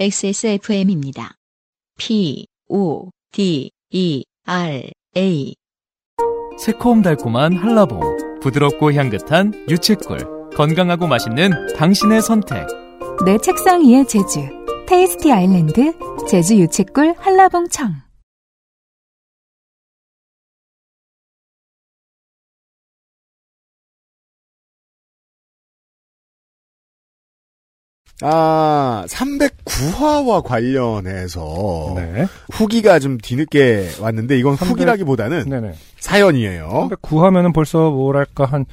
XSFM입니다. P, O, D, E, R, A. 새콤달콤한 한라봉, 부드럽고 향긋한 유채꿀, 건강하고 맛있는 당신의 선택. 내 책상 위의 제주. 테이스티 아일랜드 제주 유채꿀 한라봉청. 아, 309화와 관련해서 네. 후기가 좀 뒤늦게 왔는데 이건 300 후기라기보다는 네네. 사연이에요. 309하면은 벌써 뭐랄까 한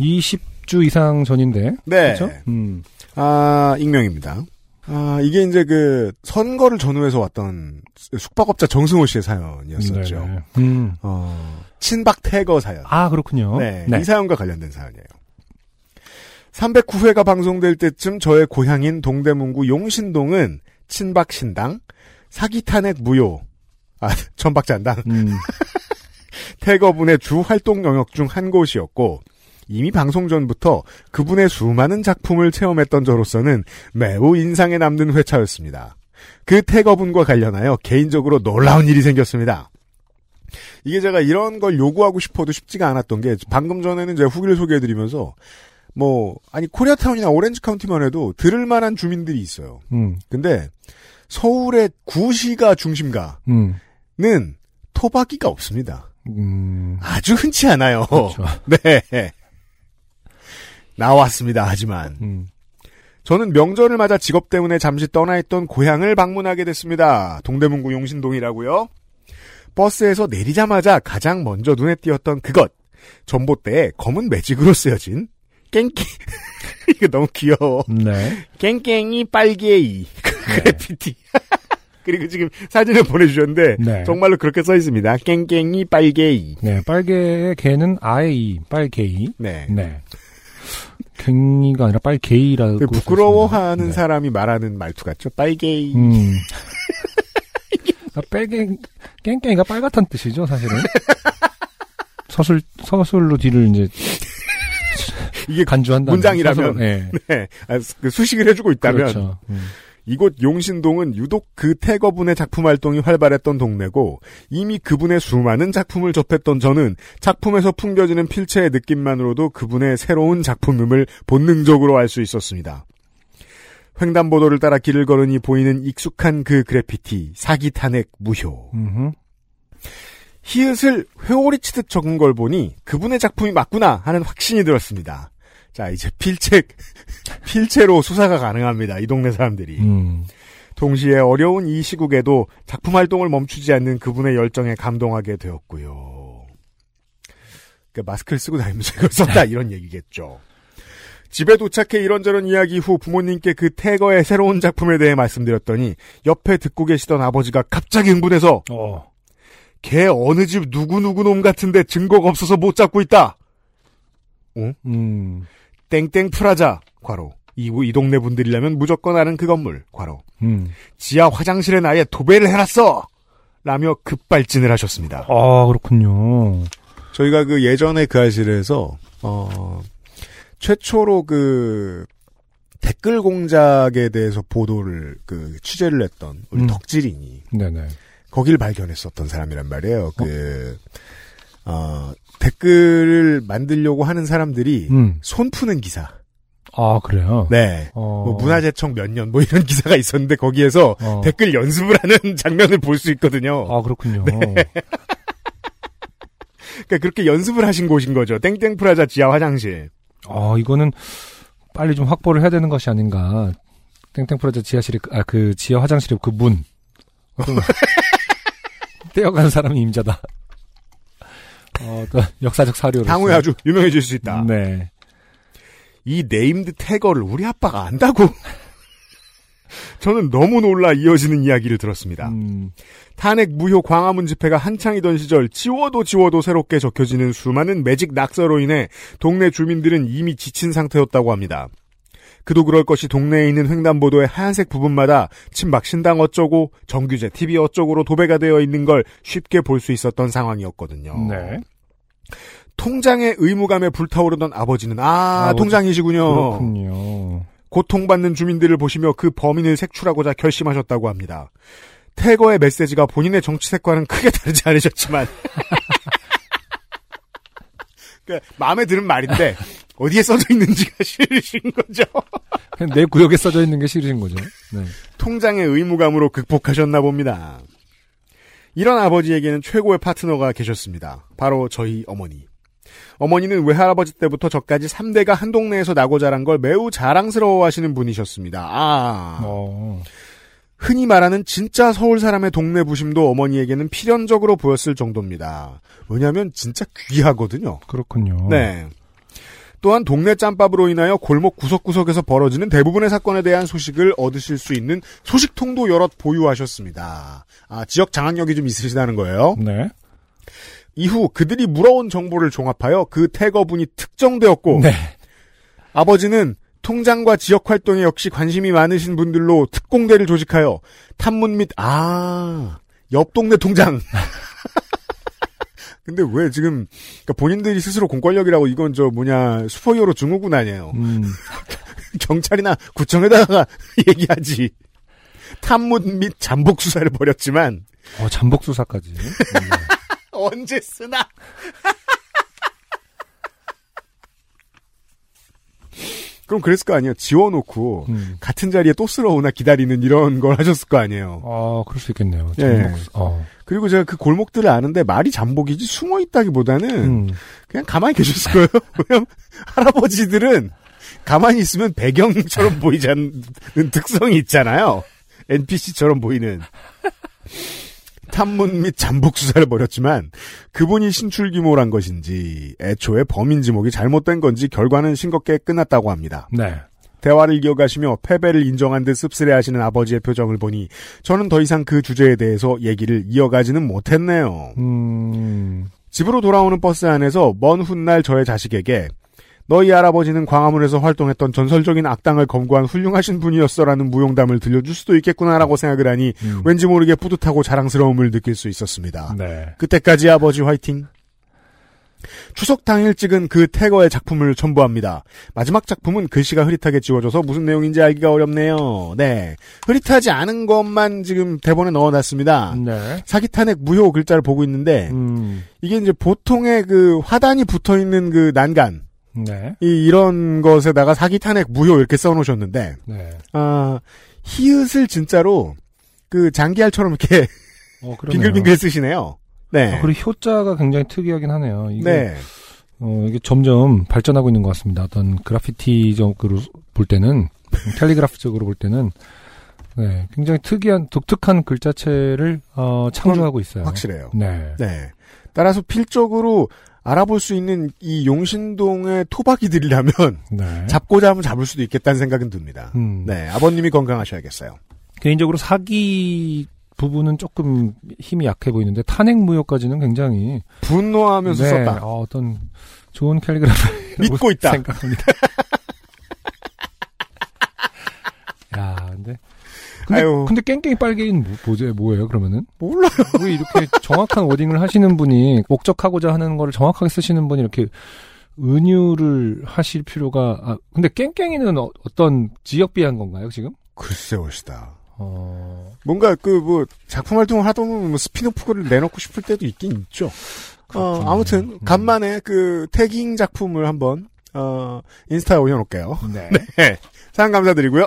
20주 이상 전인데. 네. 그렇죠? 음. 아, 익명입니다. 아, 이게 이제 그 선거를 전후해서 왔던 숙박업자 정승호 씨의 사연이었었죠. 음. 어, 친박 태거 사연. 아, 그렇군요. 네, 이 사연과 관련된 사연이에요. 309회가 방송될 때쯤 저의 고향인 동대문구 용신동은 친박 신당, 사기 탄핵 무효, 아, 천박잔당, 음. 태거분의 주 활동 영역 중 한 곳이었고, 이미 방송 전부터 그분의 수많은 작품을 체험했던 저로서는 매우 인상에 남는 회차였습니다. 그 태거분과 관련하여 개인적으로 놀라운 일이 생겼습니다. 이게 제가 이런 걸 요구하고 싶어도 쉽지가 않았던 게 방금 전에는 제가 후기를 소개해드리면서 뭐 아니 코리아타운이나 오렌지 카운티만 해도 들을 만한 주민들이 있어요. 음. 근데 서울의 구시가 중심가는 음. 토박이가 없습니다. 음. 아주 흔치 않아요. 그렇죠. 네. 나왔습니다. 하지만 음. 저는 명절을 맞아 직업 때문에 잠시 떠나 있던 고향을 방문하게 됐습니다. 동대문구 용신동이라고요. 버스에서 내리자마자 가장 먼저 눈에 띄었던 그것. 전봇대에 검은 매직으로 쓰여진 깽깽 이거 너무 귀여워. 네. 깽깽이 빨개이 그래피티. 그리고 지금 사진을 보내주셨는데 네. 정말로 그렇게 써 있습니다. 깽깽이 빨개이. 네. 빨개의 개는 아이, 빨개이. 네. 네. 갱이가 아니라 빨개이라고. 그 부끄러워하는. 네. 사람이 말하는 말투 같죠. 빨개이. 음. 아, 빨개, 깽깽이가 빨갛다는 뜻이죠, 사실은. 서술, 서술로 뒤를 이제. 이게 간주한다. 문장이라면. 네. 네. 아, 그 수식을 해주고 있다면 그렇죠. 음. 이곳 용신동은 유독 그 태거분의 작품 활동이 활발했던 동네고 이미 그분의 수많은 작품을 접했던 저는 작품에서 풍겨지는 필체의 느낌만으로도 그분의 새로운 작품임을 본능적으로 알 수 있었습니다. 횡단보도를 따라 길을 걸으니 보이는 익숙한 그 그래피티 사기 탄핵 무효. 음흠. 히읗을 회오리 치듯 적은 걸 보니 그분의 작품이 맞구나 하는 확신이 들었습니다. 자, 이제 필체, 필체로 수사가 가능합니다. 이 동네 사람들이. 음. 동시에 어려운 이 시국에도 작품 활동을 멈추지 않는 그분의 열정에 감동하게 되었고요. 그 마스크를 쓰고 다니면서 이걸 썼다 이런 얘기겠죠. 집에 도착해 이런저런 이야기 후 부모님께 그 태거의 새로운 작품에 대해 말씀드렸더니 옆에 듣고 계시던 아버지가 갑자기 흥분해서 어. 걔 어느 집 누구누구 놈 같은데 증거가 없어서 못 잡고 있다. 음. 땡땡 프라자 괄호 이, 이 동네 분들이라면 무조건 아는 그 건물 괄호 음. 지하 화장실에 아예 도배를 해놨어 라며 급발진을 하셨습니다. 아, 그렇군요. 저희가 그 예전에 그 아실에서 어 최초로 그 댓글 공작에 대해서 보도를 그 취재를 했던 우리 음. 덕질인이 네네. 거길 발견했었던 사람이란 말이에요. 그, 어, 댓글을 만들려고 하는 사람들이 음. 손 푸는 기사. 아, 그래요? 네. 어. 뭐 문화재청 몇 년 뭐 이런 기사가 있었는데 거기에서 어. 댓글 연습을 하는 장면을 볼 수 있거든요. 아, 그렇군요. 그러니까 그렇게 연습을 하신 곳인 거죠. 땡땡 프라자 지하 화장실. 아, 이거는 빨리 좀 확보를 해야 되는 것이 아닌가. 땡땡 프로젝트 지하실에, 그- 아, 그 지하 화장실에 그 문. 떼어가는 사람이 임자다. 어, 또 역사적 사료로. 향후에 아주 유명해질 수 있다. 네. 이 named tagger를 우리 아빠가 안다고? 저는 너무 놀라 이어지는 이야기를 들었습니다. 음, 탄핵 무효 광화문 집회가 한창이던 시절 지워도 지워도 새롭게 적혀지는 수많은 매직 낙서로 인해 동네 주민들은 이미 지친 상태였다고 합니다. 그도 그럴 것이 동네에 있는 횡단보도의 하얀색 부분마다 친박 신당 어쩌고 정규제 TV 어쩌고로 도배가 되어 있는 걸 쉽게 볼 수 있었던 상황이었거든요. 네. 통장의 의무감에 불타오르던 아버지는 아 아버지. 통장이시군요. 그렇군요. 고통받는 주민들을 보시며 그 범인을 색출하고자 결심하셨다고 합니다. 태거의 메시지가 본인의 정치 색과는 크게 다르지 않으셨지만 그러니까 마음에 드는 말인데 어디에 써져 있는지가 싫으신 거죠. 그냥 내 구역에 써져 있는 게 싫으신 거죠. 네. 통장의 의무감으로 극복하셨나 봅니다. 이런 아버지에게는 최고의 파트너가 계셨습니다. 바로 저희 어머니. 어머니는 외할아버지 때부터 저까지 3대가 한 동네에서 나고 자란 걸 매우 자랑스러워 하시는 분이셨습니다. 아. 어. 흔히 말하는 진짜 서울 사람의 동네 부심도 어머니에게는 필연적으로 보였을 정도입니다. 왜냐하면 진짜 귀하거든요. 그렇군요. 네. 또한 동네 짬밥으로 인하여 골목 구석구석에서 벌어지는 대부분의 사건에 대한 소식을 얻으실 수 있는 소식통도 여럿 보유하셨습니다. 아, 지역 장악력이 좀 있으시다는 거예요. 네. 이후 그들이 물어온 정보를 종합하여 그 태거분이 특정되었고 네. 아버지는 통장과 지역 활동에 역시 관심이 많으신 분들로 특공대를 조직하여 탐문 및 아, 옆 동네 통장. 근데 왜 지금 그러니까 본인들이 스스로 공권력이라고 이건 저 뭐냐 슈퍼히어로 증후군 아니에요. 음, 경찰이나 구청에다가 얘기하지. 탐문 및 잠복 수사를 벌였지만 어, 잠복 수사까지. 네. 언제 쓰나? 그럼 그랬을 거 아니에요. 지워놓고 음. 같은 자리에 또 쓸어오나 기다리는 이런 걸 하셨을 거 아니에요. 아, 그럴 수 있겠네요. 예. 어. 그리고 제가 그 골목들을 아는데 말이 잠복이지 숨어 있다기보다는 음. 그냥 가만히 계셨을 거예요. 왜냐면 할아버지들은 가만히 있으면 배경처럼 보이지 않는 특성이 있잖아요. NPC처럼 보이는. 탐문 및 잠복 수사를 벌였지만 그분이 신출귀몰한 것인지 애초에 범인 지목이 잘못된 건지 결과는 싱겁게 끝났다고 합니다. 네. 대화를 이어가시며 패배를 인정한 듯 씁쓸해하시는 아버지의 표정을 보니 저는 더 이상 그 주제에 대해서 얘기를 이어가지는 못했네요. 음. 집으로 돌아오는 버스 안에서 먼 훗날 저의 자식에게 너희 할아버지는 광화문에서 활동했던 전설적인 악당을 검거한 훌륭하신 분이었어라는 무용담을 들려줄 수도 있겠구나라고 생각을 하니 음. 왠지 모르게 뿌듯하고 자랑스러움을 느낄 수 있었습니다. 네. 그때까지 아버지 화이팅. 추석 당일 찍은 그 태거의 작품을 첨부합니다. 마지막 작품은 글씨가 흐릿하게 지워져서 무슨 내용인지 알기가 어렵네요. 네. 흐릿하지 않은 것만 지금 대본에 넣어놨습니다. 네. 사기 탄핵 무효 글자를 보고 있는데 음. 이게 이제 보통의 그 화단이 붙어 있는 그 난간 네. 이 이런 것에다가 사기 탄핵 무효 이렇게 써놓으셨는데 네. 아 히읗을 진짜로 그 장기알처럼 이렇게 어. 빙글빙글 쓰시네요. 네. 아, 그리고 효자가 굉장히 특이하긴 하네요. 이게, 네. 어, 이게 점점 발전하고 있는 것 같습니다. 어떤 그래피티 적으로 볼 때는, 캘리그라프적으로 볼 때는, 네, 굉장히 특이한, 독특한 글자체를, 어, 창조하고 있어요. 확실해요. 네. 네. 따라서 필적으로 알아볼 수 있는 이 용신동의 토박이들이라면 네. 잡고자 하면 잡을 수도 있겠다는 생각은 듭니다. 음. 네. 아버님이 건강하셔야겠어요. 개인적으로 사기 부분은 조금 힘이 약해 보이는데, 탄핵 무효까지는 굉장히, 분노하면서 네, 썼다. 어, 어떤 좋은 캘리그라피 믿고 있다. 생각합니다. 야, 근데 근데, 아유. 근데 깽깽이 빨개인 뭐, 뭐죠? 뭐예요? 그러면은 몰라요. 왜 이렇게 정확한 워딩을 하시는 분이 목적하고자 하는 거를 정확하게 쓰시는 분이 이렇게 은유를 하실 필요가 아 근데 깽깽이는 어, 떤 지역 비한 건가요 지금? 글쎄 옳시다. 어 뭔가 그 뭐 작품 활동을 하다 보면 뭐 spin-off를 내놓고 싶을 때도 있긴 있죠. 어. 아무튼 음. 간만에 그 tagging 작품을 한번 어, 인스타에 올려놓을게요. 네. 네. 사연 감사드리고요.